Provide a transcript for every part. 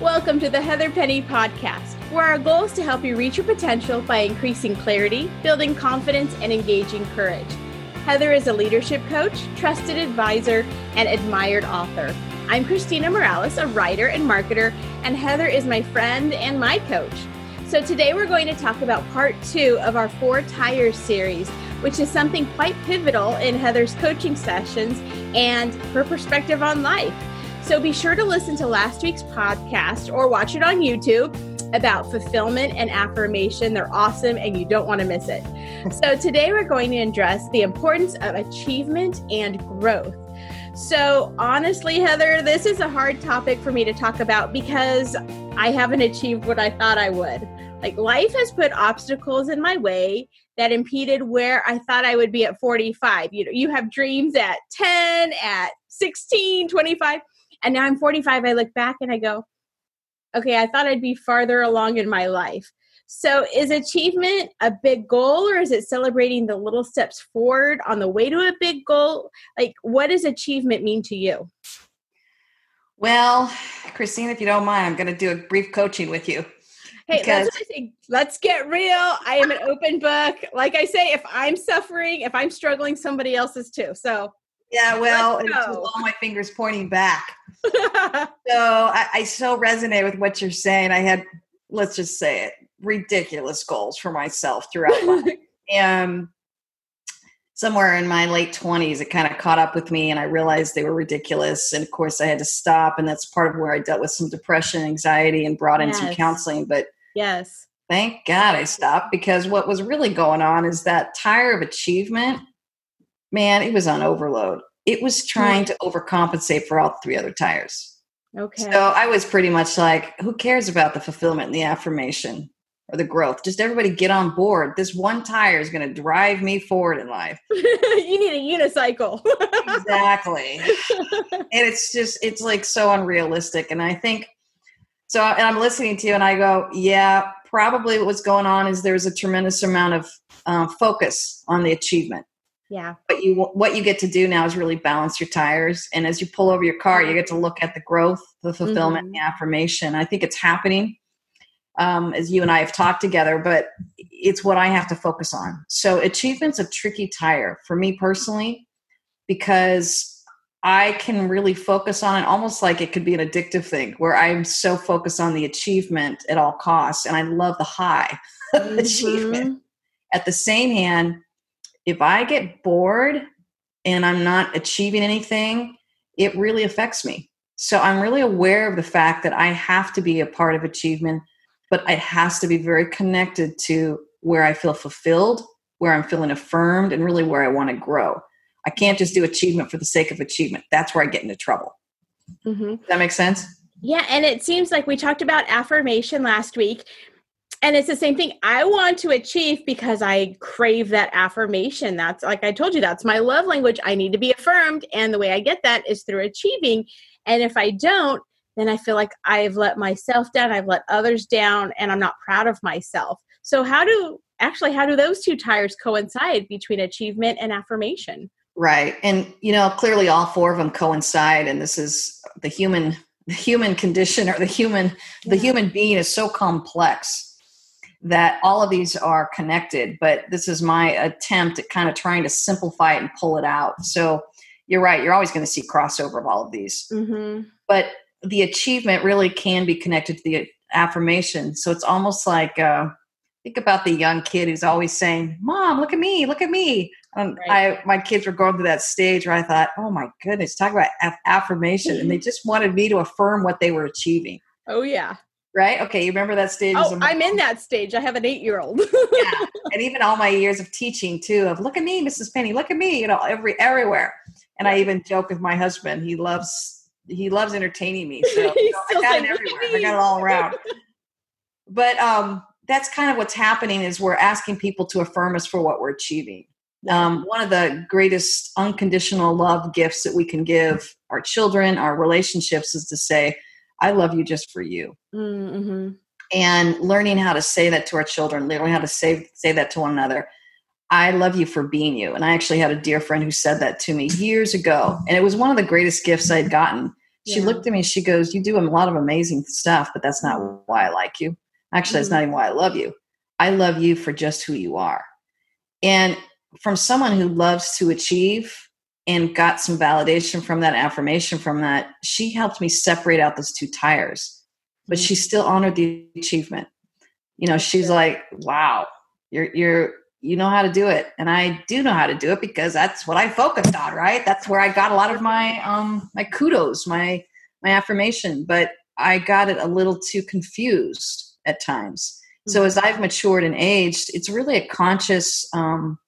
Welcome to the Heather Penny Podcast, where our goal is to help you reach your potential by increasing clarity, building confidence, and engaging courage. Heather is a leadership coach, trusted advisor, and admired author. I'm Christina Morales, a writer and marketer, and Heather is my friend and my coach. So today we're going to talk about part two of our Four Tires series, which is something quite pivotal in Heather's coaching sessions and her perspective on life. So be sure to listen to last week's podcast or watch it on YouTube about fulfillment and affirmation. They're awesome and you don't want to miss it. So today we're going to address the importance of achievement and growth. So, honestly, Heather, this is a hard topic for me to talk about because I haven't achieved what I thought I would. Like, life has put obstacles in my way that impeded where I thought I would be at 45. You know, you have dreams at 10, at 16, 25 and now I'm 45. I look back and I go, okay, I thought I'd be farther along in my life. So, is achievement a big goal or is it celebrating the little steps forward on the way to a big goal? Like, what does achievement mean to you? Well, Christine, if you don't mind, I'm going to do a brief coaching with you. Hey, because... let's get real. I am an open book. Like I say, if I'm suffering, if I'm struggling, somebody else is too. So yeah, well, all my fingers pointing back. so I, I so resonate with what you're saying. I had, let's just say it, ridiculous goals for myself throughout life. and somewhere in my late 20s, it kind of caught up with me and I realized they were ridiculous. And of course, I had to stop. And that's part of where I dealt with some depression, anxiety, and brought in yes. some counseling. But yes, thank God I stopped because what was really going on is that tire of achievement man, it was on overload. It was trying to overcompensate for all three other tires. Okay. So I was pretty much like, who cares about the fulfillment and the affirmation or the growth? Just everybody get on board. This one tire is going to drive me forward in life. you need a unicycle. exactly. and it's just, it's like so unrealistic. And I think, so, and I'm listening to you and I go, yeah, probably what's going on is there's a tremendous amount of uh, focus on the achievement yeah. but you what you get to do now is really balance your tires and as you pull over your car you get to look at the growth the fulfillment mm-hmm. the affirmation. I think it's happening um, as you and i have talked together but it's what i have to focus on. So achievement's a tricky tire for me personally because i can really focus on it almost like it could be an addictive thing where i'm so focused on the achievement at all costs and i love the high mm-hmm. achievement at the same hand if I get bored and I'm not achieving anything, it really affects me. So I'm really aware of the fact that I have to be a part of achievement, but it has to be very connected to where I feel fulfilled, where I'm feeling affirmed, and really where I want to grow. I can't just do achievement for the sake of achievement. That's where I get into trouble. Mm-hmm. Does that make sense? Yeah, and it seems like we talked about affirmation last week, and it's the same thing. I want to achieve because i crave that affirmation. That's like i told you that's my love language. I need to be affirmed. And the way i get that is through achieving. And if i don't then i feel like i've let myself down. I've let others down and i'm not proud of myself. So how do actually how do those two tires coincide between achievement and affirmation? Right. And you know clearly all four of them coincide. And this is the human the human condition or the human the human being is so complex that all of these are connected, but this is my attempt at kind of trying to simplify it and pull it out. So you're right, you're always going to see crossover of all of these. Mm-hmm. But the achievement really can be connected to the affirmation. So it's almost like uh, think about the young kid who's always saying, "Mom, look at me, look at me." Um, right. I my kids were going through that stage where I thought, "Oh my goodness, talk about affirmation," and they just wanted me to affirm what they were achieving. Oh yeah, right? Okay, you remember that stage? Oh, I'm in that stage. I have an eight year old. yeah, and even all my years of teaching too. Of look at me, Mrs. Penny. Look at me. You know, every everywhere. And I even joke with my husband. He loves he loves entertaining me. So I got it everywhere. I got it all around. but um, that's kind of what's happening is we're asking people to affirm us for what we're achieving. Um, one of the greatest unconditional love gifts that we can give our children, our relationships, is to say, I love you just for you. Mm-hmm. And learning how to say that to our children, learning how to say say that to one another. I love you for being you. And I actually had a dear friend who said that to me years ago. And it was one of the greatest gifts I'd gotten She yeah. looked at me, she goes, You do a lot of amazing stuff, but that's not why I like you. Actually, that's mm-hmm. not even why I love you. I love you for just who you are. And from someone who loves to achieve and got some validation from that affirmation from that, she helped me separate out those two tires. But mm-hmm. she still honored the achievement. You know, she's like, Wow, you're you're you know how to do it and i do know how to do it because that's what i focused on right that's where i got a lot of my um my kudos my my affirmation but i got it a little too confused at times mm-hmm. so as i've matured and aged it's really a conscious um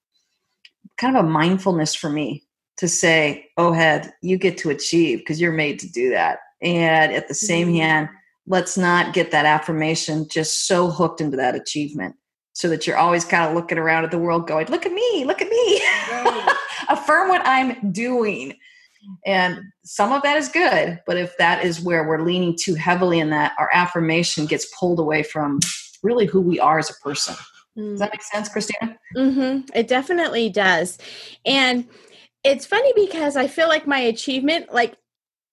kind of a mindfulness for me to say oh head you get to achieve because you're made to do that and at the same mm-hmm. hand let's not get that affirmation just so hooked into that achievement so that you're always kind of looking around at the world going, look at me, look at me. Right. Affirm what I'm doing. And some of that is good, but if that is where we're leaning too heavily in that, our affirmation gets pulled away from really who we are as a person. Mm. Does that make sense, Christina? Mm-hmm. It definitely does. And it's funny because I feel like my achievement, like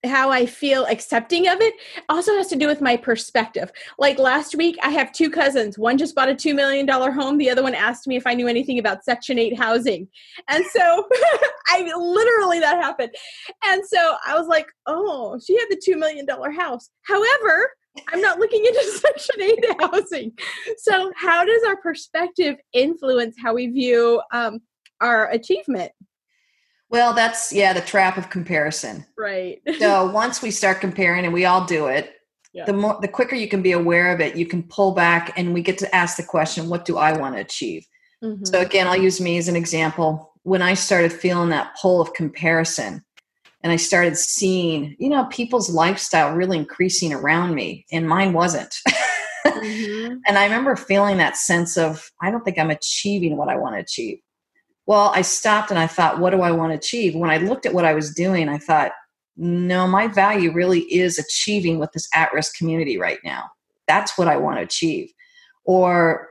how I feel accepting of it also has to do with my perspective. Like last week, I have two cousins. One just bought a $2 million home. The other one asked me if I knew anything about Section 8 housing. And so I literally, that happened. And so I was like, oh, she had the $2 million house. However, I'm not looking into Section 8 housing. So, how does our perspective influence how we view um, our achievement? Well, that's yeah, the trap of comparison. Right. so once we start comparing, and we all do it, yeah. the more the quicker you can be aware of it, you can pull back, and we get to ask the question, "What do I want to achieve?" Mm-hmm. So again, I'll use me as an example. When I started feeling that pull of comparison, and I started seeing, you know, people's lifestyle really increasing around me, and mine wasn't. mm-hmm. And I remember feeling that sense of, I don't think I'm achieving what I want to achieve. Well, I stopped and I thought, what do I want to achieve? When I looked at what I was doing, I thought, no, my value really is achieving with this at risk community right now. That's what I want to achieve. Or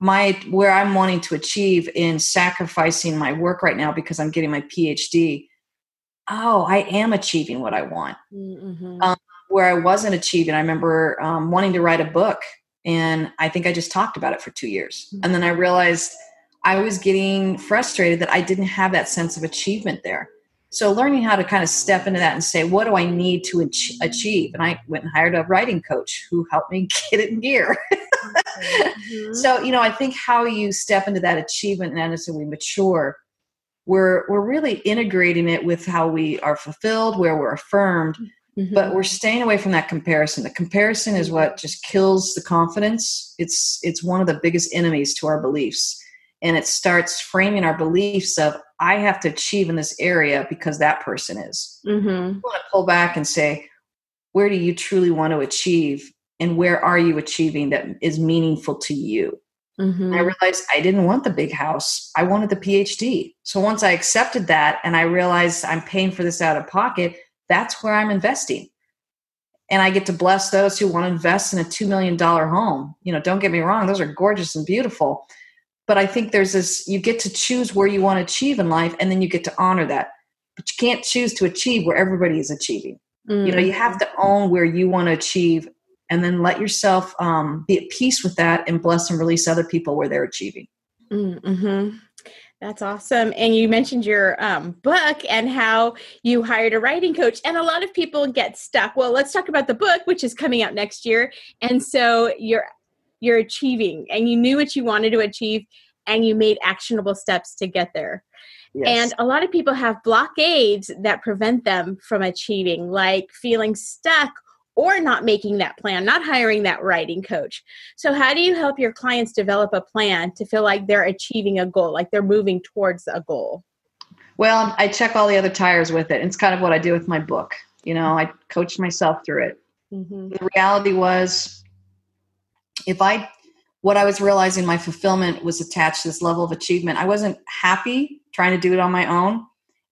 my where I'm wanting to achieve in sacrificing my work right now because I'm getting my PhD. Oh, I am achieving what I want. Mm-hmm. Um, where I wasn't achieving, I remember um, wanting to write a book, and I think I just talked about it for two years, mm-hmm. and then I realized I was getting frustrated that I didn't have that sense of achievement there. So learning how to kind of step into that and say, what do I need to achieve? And I went and hired a writing coach who helped me get it in gear. mm-hmm. So, you know, I think how you step into that achievement and as we mature, we're we're really integrating it with how we are fulfilled, where we're affirmed, mm-hmm. but we're staying away from that comparison. The comparison is what just kills the confidence. It's it's one of the biggest enemies to our beliefs and it starts framing our beliefs of i have to achieve in this area because that person is. Mm-hmm. want to pull back and say where do you truly want to achieve and where are you achieving that is meaningful to you? Mm-hmm. i realized i didn't want the big house. I wanted the phd so once i accepted that and i realized i'm paying for this out of pocket that's where i'm investing. And i get to bless those who want to invest in a $2 million home. You know don't get me wrong those are gorgeous and beautiful but i think there's this you get to choose where you want to achieve in life and then you get to honor that but you can't choose to achieve where everybody is achieving mm-hmm. you know you have to own where you want to achieve and then let yourself um, be at peace with that and bless and release other people where they're achieving mm-hmm. That's awesome. And you mentioned your um, book and how you hired a writing coach. And a lot of people get stuck. Well, let's talk about the book, which is coming out next year. And so you're you're achieving and you knew what you wanted to achieve and you made actionable steps to get there. Yes. And a lot of people have blockades that prevent them from achieving, like feeling stuck or not making that plan, not hiring that writing coach. So, how do you help your clients develop a plan to feel like they're achieving a goal, like they're moving towards a goal? Well, I check all the other tires with it. It's kind of what I do with my book. You know, I coached myself through it. Mm-hmm. The reality was if I what I was realizing my fulfillment was attached to this level of achievement. I wasn't happy trying to do it on my own.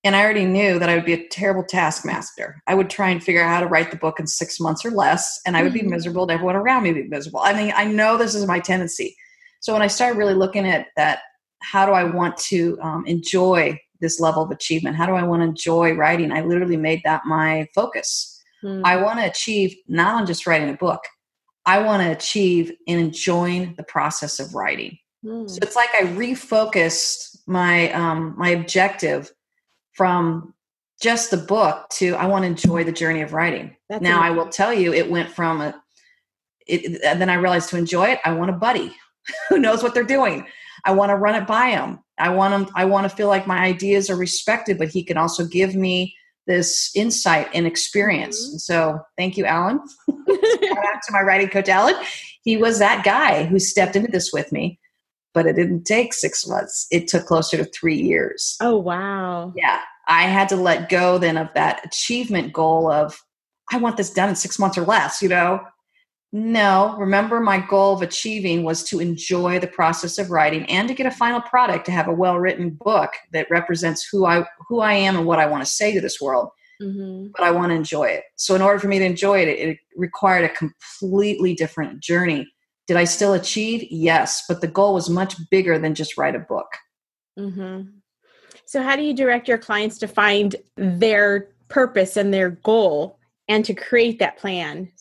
And I already knew that I would be a terrible taskmaster. I would try and figure out how to write the book in six months or less, and I would be mm-hmm. miserable, and everyone around me would be miserable. I mean, I know this is my tendency. So when I started really looking at that, how do I want to um, enjoy this level of achievement? How do I want to enjoy writing? I literally made that my focus. Mm. I want to achieve not on just writing a book, I want to achieve in enjoying the process of writing. Mm. So it's like I refocused my um, my objective from just the book to I want to enjoy the journey of writing. That's now amazing. I will tell you, it went from a. It, and then I realized to enjoy it, I want a buddy who knows what they're doing. I want to run it by him. I want him. I want to feel like my ideas are respected, but he can also give me this insight and experience. Mm-hmm. And so, thank you, Alan. Shout out to my writing coach, Alan. He was that guy who stepped into this with me, but it didn't take six months. It took closer to three years. Oh wow! Yeah, I had to let go then of that achievement goal of I want this done in six months or less. You know, no, remember my goal of achieving was to enjoy the process of writing and to get a final product to have a well-written book that represents who I who I am and what I want to say to this world. Mm-hmm. But I want to enjoy it. So in order for me to enjoy it, it required a completely different journey. Did I still achieve? Yes, but the goal was much bigger than just write a book. Mm-hmm. So how do you direct your clients to find their purpose and their goal and to create that plan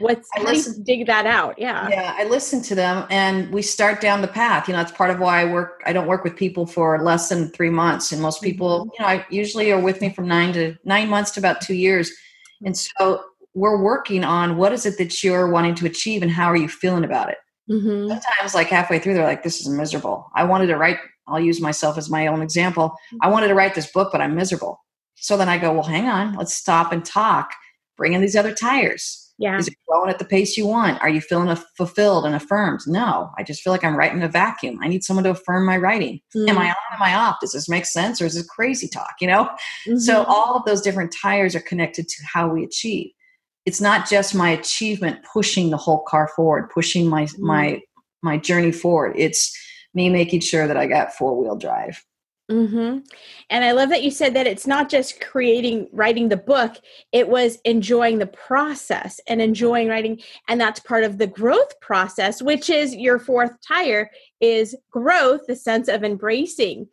what's I listen, dig that out yeah. Yeah i listen to them and we start down the path. You know that's part of why i work i don't work with people for less than three months and most people mm-hmm. you know I usually are with me from nine to nine months to about two years. And so we're working on what is it that you're wanting to achieve and how are you feeling about it? Mm-hmm. sometimes like halfway through they're like this is miserable. I wanted to write i'll use myself as my own example i wanted to write this book but i'm miserable. So then i go well hang on let's stop and talk. Bring in these other tires yeah. Is it growing at the pace you want? Are you feeling fulfilled and affirmed? No, I just feel like I'm writing in a vacuum. I need someone to affirm my writing. Mm. Am I on? Am I off? Does this make sense or is this crazy talk? You know? Mm-hmm. So all of those different tires are connected to how we achieve. It's not just my achievement pushing the whole car forward, pushing my mm. my my journey forward. It's me making sure that I got four wheel drive. Mm-hmm. And I love that you said that it's not just creating, writing the book, it was enjoying the process and enjoying writing. And that's part of the growth process, which is your fourth tire is growth, the sense of embracing.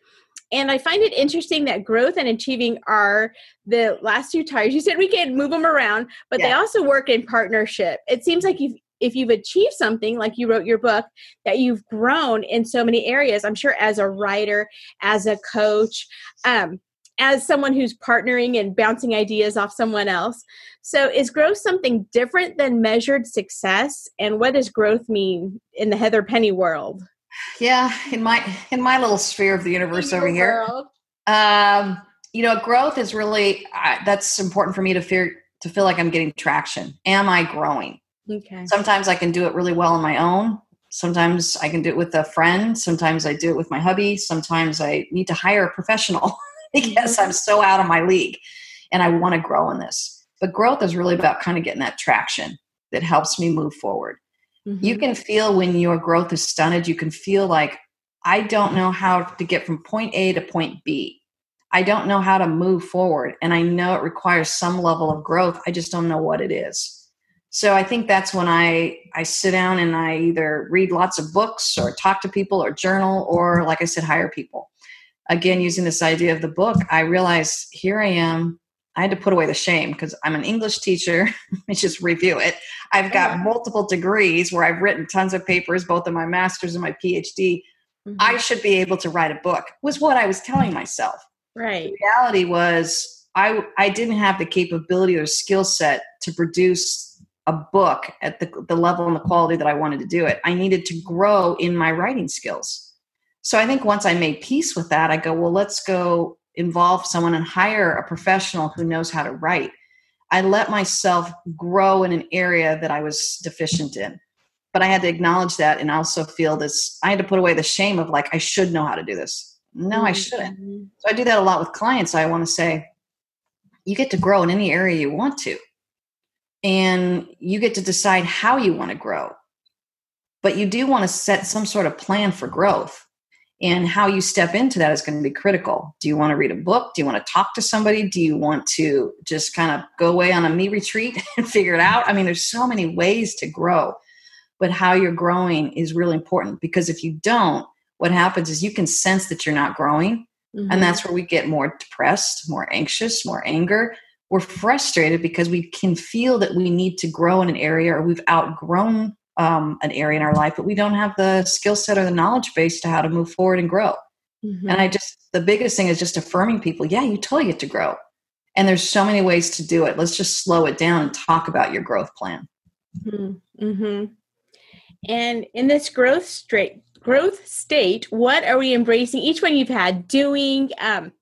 And I find it interesting that growth and achieving are the last two tires. You said we can move them around, but yeah. they also work in partnership. It seems like you've if you've achieved something like you wrote your book that you've grown in so many areas. I'm sure as a writer as a coach um, as someone who's partnering and bouncing ideas off someone else. So is growth something different than measured success? And what does growth mean in the heather penny world? Yeah in my in my little sphere of the universe over here. Um, you know growth is really uh, that's important for me to feel to feel like i'm getting traction. Am i growing Okay. Sometimes I can do it really well on my own. Sometimes I can do it with a friend. Sometimes I do it with my hubby. Sometimes I need to hire a professional because. I'm so out of my league and I want to grow in this. But growth is really about kind of getting that traction that helps me move forward. Mm-hmm. You can feel when your growth is stunted, you can feel like, I don't know how to get from point A to point B. I don't know how to move forward. And I know it requires some level of growth. I just don't know what it is. So I think that's when I I sit down and I either read lots of books or talk to people or journal or like I said hire people. Again using this idea of the book, I realized here I am I had to put away the shame because I'm an English teacher. Let's just review it. I've got multiple degrees where I've written tons of papers, both in my master's and my PhD. Mm-hmm. I should be able to write a book, was what I was telling myself. Right. The reality was I I didn't have the capability or skill set to produce a book at the, the level and the quality that I wanted to do it. I needed to grow in my writing skills. So I think once I made peace with that, I go, well, let's go involve someone and hire a professional who knows how to write. I let myself grow in an area that I was deficient in. But I had to acknowledge that and also feel this I had to put away the shame of like, I should know how to do this. No, I shouldn't. Mm-hmm. So I do that a lot with clients. I want to say, you get to grow in any area you want to and you get to decide how you want to grow. But you do want to set some sort of plan for growth. And how you step into that is going to be critical. Do you want to read a book? Do you want to talk to somebody? Do you want to just kind of go away on a me retreat and figure it out? I mean, there's so many ways to grow, but how you're growing is really important because if you don't, what happens is you can sense that you're not growing. Mm-hmm. And that's where we get more depressed, more anxious, more anger we're frustrated because we can feel that we need to grow in an area or we've outgrown um, an area in our life, but we don't have the skill set or the knowledge base to how to move forward and grow. Mm-hmm. And I just, the biggest thing is just affirming people, yeah, you totally get to grow. And there's so many ways to do it. Let's just slow it down and talk about your growth plan. Mm-hmm. mm-hmm. And in this growth straight growth state, what are we embracing? Each one you've had doing. Um,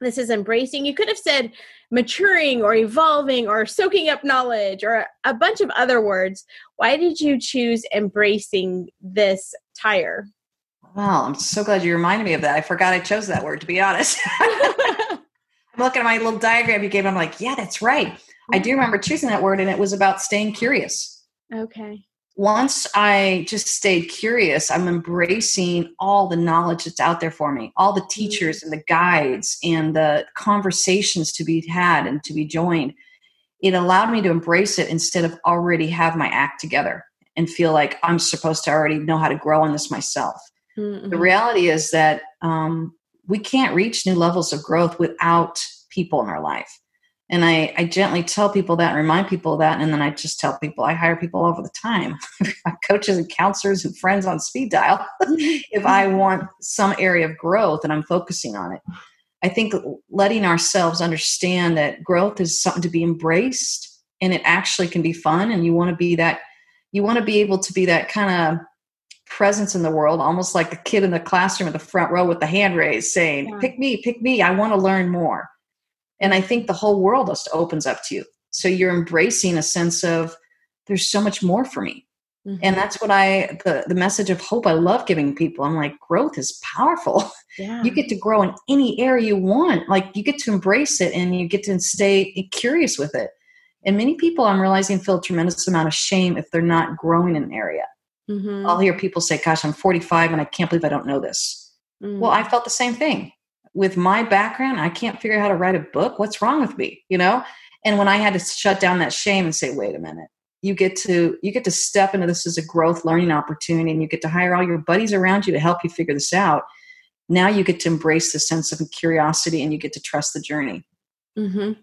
this is embracing. You could have said maturing or evolving or soaking up knowledge or a bunch of other words. Why did you choose embracing this tire? Well, I'm so glad you reminded me of that. I forgot I chose that word, to be honest. I'm looking at my little diagram you gave. I'm like, yeah, that's right. I do mm-hmm. remember choosing that word, and it was about staying curious. Okay. Once I just stayed curious, I'm embracing all the knowledge that's out there for me, all the mm-hmm. teachers and the guides and the conversations to be had and to be joined. It allowed me to embrace it instead of already have my act together and feel like I'm supposed to already know how to grow in this myself. Mm-hmm. The reality is that um, we can't reach new levels of growth without people in our life. And I, I gently tell people that and remind people of that. And then I just tell people I hire people all over the time coaches and counselors and friends on speed dial if I want some area of growth and I'm focusing on it. I think letting ourselves understand that growth is something to be embraced and it actually can be fun. And you want to be that, you want to be able to be that kind of presence in the world, almost like the kid in the classroom in the front row with the hand raised saying, yeah. Pick me, pick me, I want to learn more. And I think the whole world just opens up to you. So you're embracing a sense of there's so much more for me. Mm-hmm. And that's what I the the message of hope I love giving people. I'm like growth is powerful. Yeah. You get to grow in any area you want. Like you get to embrace it and you get to stay curious with it. And many people I'm realizing feel a tremendous amount of shame if they're not growing in an area. Mm-hmm. I'll hear people say, Gosh, I'm 45 and I can't believe I don't know this. Mm-hmm. Well, I felt the same thing. With my background, I can't figure out how to write a book. What's wrong with me? You know? And when I had to shut down that shame and say, wait a minute, you get to you get to step into this as a growth learning opportunity and you get to hire all your buddies around you to help you figure this out now you get to embrace the sense of curiosity and you get to trust the journey mm-hmm.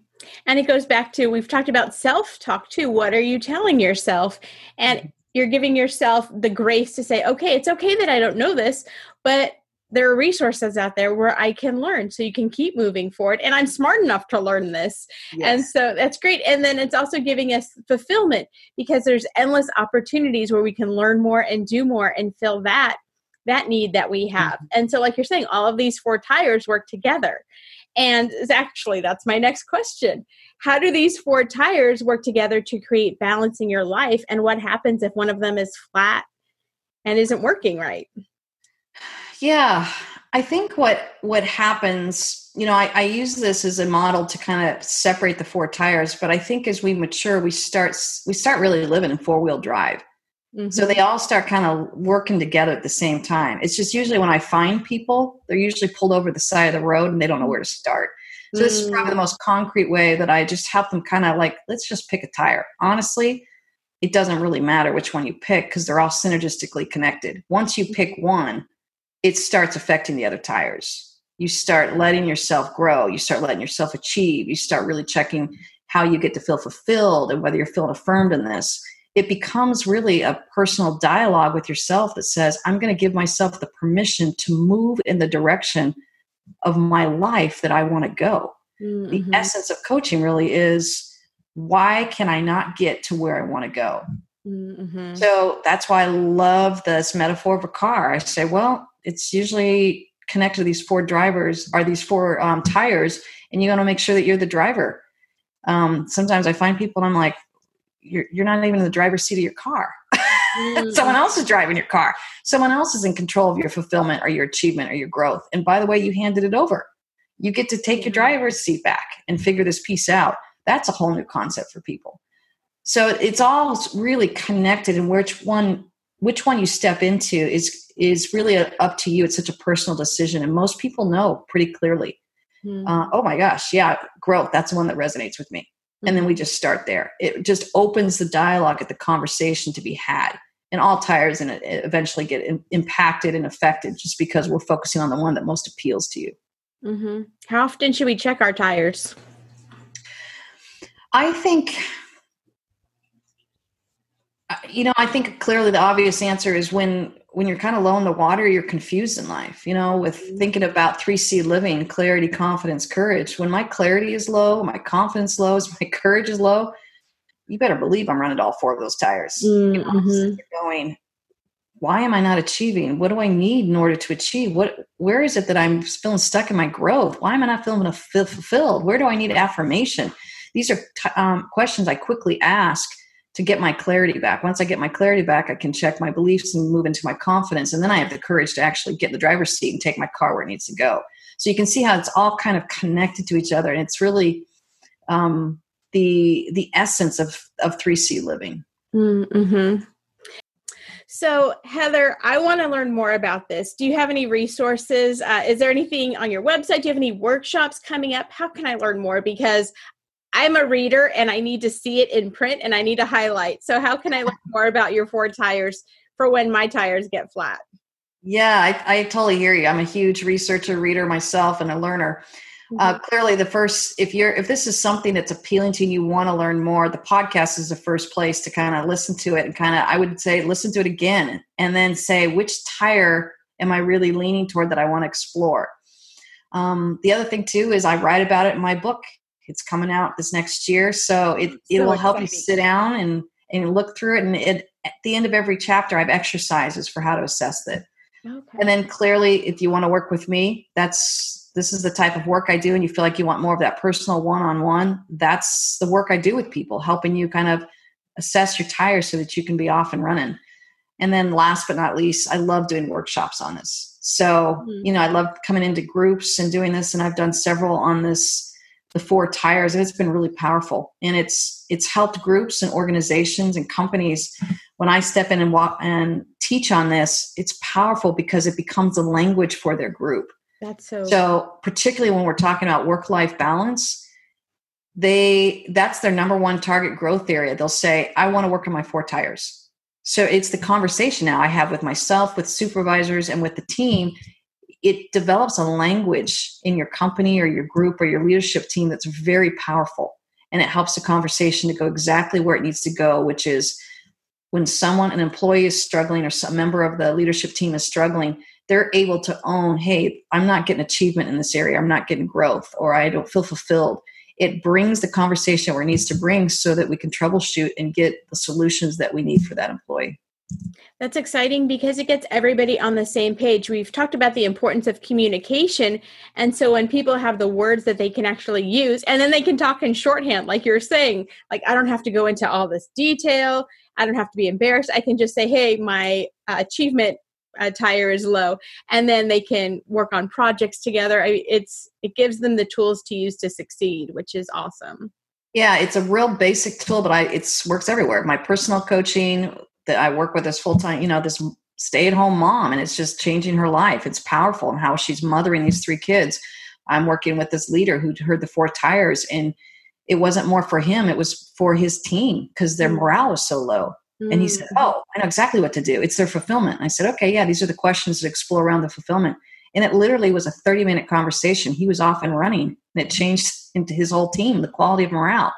and it goes back to we've talked about self-talk too what are you telling yourself and you're giving yourself the grace to say, okay, it's okay that I don't know this, but there are resources out there where I can learn so you can keep moving forward. And I'm smart enough to learn this. Yes. And so that's great. And then it's also giving us fulfillment because there's endless opportunities where we can learn more and do more and fill that that need that we have. Mm-hmm. And so like you're saying all of these four tires work together. And actually that's my next question how do these four tires work together to create balance in your life and what happens if one of them is flat and isn't working right yeah i think what what happens you know I, I use this as a model to kind of separate the four tires but i think as we mature we start we start really living in four-wheel drive mm-hmm. so they all start kind of working together at the same time it's just usually when i find people they're usually pulled over the side of the road and they don't know where to start so this is probably the mm. most concrete way that I just help them kind of like, let's just pick a tire. Honestly, it doesn't really matter which one you pick because they're all synergistically connected. Once you pick one, it starts affecting the other tires. You start letting yourself grow. You start letting yourself achieve. You start really checking how you get to feel fulfilled and whether you're feeling affirmed in this. It becomes really a personal dialogue with yourself that says, I'm going to give myself the permission to move in the direction of my life that I want to go. Mm-hmm. The essence of coaching really is why can I not get to where I want to go? Mm-hmm. So that's why I love this metaphor of a car. I say, well, it's usually connected to these four drivers, are these four um, tires, and you got to make sure that you're the driver. Um, sometimes I find people and I'm like, you're, you're not even in the driver's seat of your car. Mm. Someone else is driving your car. Someone else is in control of your fulfillment or your achievement or your growth. And by the way, you handed it over. You get to take your driver's seat back and figure this piece out. That's a whole new concept for people. So it's all really connected and which one which one you step into is is really up to you. It's such a personal decision and most people know pretty clearly. Mm. Uh, oh my gosh, yeah, growth. That's the one that resonates with me. And then we mm-hmm. just start there. It just opens the dialogue at the conversation to be had and all tires and eventually get impacted and affected just because we're focusing on the one that most appeals to you. Mm-hmm. How often should we check our tires? I think you know, I think clearly the obvious answer is when when you're kind of low in the water, you're confused in life. You know, with mm-hmm. thinking about three C living, clarity, confidence, courage. When my clarity is low, my confidence low, is my courage is low. You better believe I'm running all four of those tires. Mm-hmm. going, why am I not achieving? What do I need in order to achieve? What where is it that I'm feeling stuck in my growth? Why am I not feeling fulfilled? Where do I need affirmation? These are t- um, questions I quickly ask to get my clarity back. Once I get my clarity back, I can check my beliefs and move into my confidence. And then I have the courage to actually get in the driver's seat and take my car where it needs to go. So you can see how it's all kind of connected to each other. And it's really um, the the essence of, of 3C living. Mm-hmm. So, Heather, I want to learn more about this. Do you have any resources? Uh, is there anything on your website? Do you have any workshops coming up? How can I learn more? Because I'm a reader and I need to see it in print and I need to highlight. So, how can I learn more about your four tires for when my tires get flat? Yeah, I, I totally hear you. I'm a huge researcher, reader myself, and a learner. Uh, mm-hmm. clearly, the first, if you're, if this is something that's appealing to you, you want to learn more, the podcast is the first place to kind of listen to it and kind of, I would say, listen to it again, and then say which tire am I really leaning toward that I want to explore. Um, the other thing too is I write about it in my book it's coming out this next year, so it it will help you sit down and and look through it. And it, at the end of every chapter, I have exercises for how to assess it. Okay. And then clearly, if you want to work with me, that's this is the type of work I do, and you feel like you want more of that personal one-on-one. That's the work I do with people, helping you kind of assess your tires so that you can be off and running. And then last but not least, I love doing workshops on this. So, mm-hmm. you know, I love coming into groups and doing this, and I've done several on this the four tires and it's been really powerful. And it's it's helped groups and organizations and companies. When i step in and walk and teach on this it's powerful because it becomes a language for their group. That's so so particularly when we're talking about work life balance they that's their number one target growth area. They'll say i want to work on my four tires. So it's the conversation now i have with myself with supervisors and with the team it develops a language in your company or your group or your leadership team that's very powerful. And it helps the conversation to go exactly where it needs to go which is when someone an employee is struggling or some member of the leadership team is struggling they're able to own hey i'm not getting achievement in this area. I'm not getting growth or i don't feel fulfilled. It brings the conversation where it needs to bring so that we can troubleshoot and get the solutions that we need for that employee that's exciting because it gets everybody on the same page. We've talked about the importance of communication. And so when people have the words that they can actually use, and then they can talk in shorthand, like you're saying, like, I don't have to go into all this detail. I don't have to be embarrassed. I can just say, hey, my uh, achievement uh, tire is low. And then they can work on projects together. I, it's It gives them the tools to use to succeed, which is awesome. Yeah, it's a real basic tool, but I it works everywhere. My personal coaching, that I work with this full time, you know, this stay at home mom, and it's just changing her life. It's powerful and how she's mothering these three kids. I'm working with this leader who heard the four tires, and it wasn't more for him, it was for his team because their mm. morale was so low. Mm. And he said, mm. Oh, I know exactly what to do. It's their fulfillment. I said, Okay, yeah, these are the questions to explore around the fulfillment. And it literally was a 30 minute conversation. He was off and running, and it changed into his whole team, the quality of morale.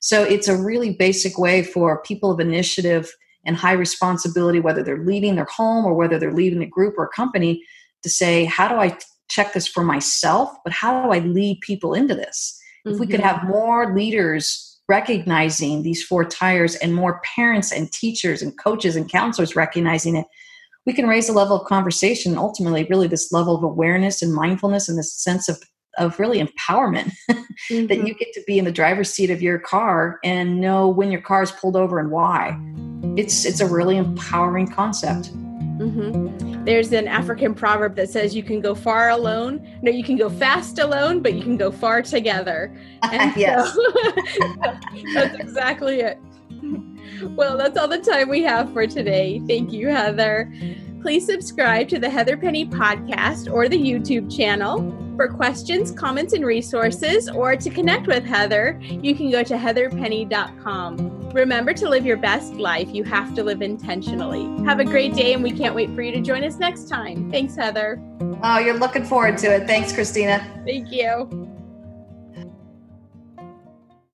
So it's a really basic way for people of initiative and high responsibility, whether they're leaving their home or whether they're leaving a group or a company, to say, how do I check this for myself, but how do I lead people into this? Mm-hmm. If we could mm-hmm. have more leaders recognizing these four tires and more parents and teachers and coaches and counselors recognizing it, we can raise the level of conversation ultimately really this level of awareness and mindfulness and this sense of of really empowerment mm-hmm. that you get to be in the driver's seat of your car and know when your car is pulled over and why. It's it's a really empowering concept. Mm-hmm. There's an African proverb that says you can go far alone. No, you can go fast alone, but you can go far together. And yes. So, that's exactly it. Well, that's all the time we have for today. Thank you, Heather. Please subscribe to the Heather Penny podcast or the YouTube channel. For questions, comments, and resources, or to connect with Heather, you can go to heatherpenny.com. Remember to live your best life. You have to live intentionally. Have a great day, and we can't wait for you to join us next time. Thanks, Heather. Oh, you're looking forward to it. Thanks, Christina. Thank you.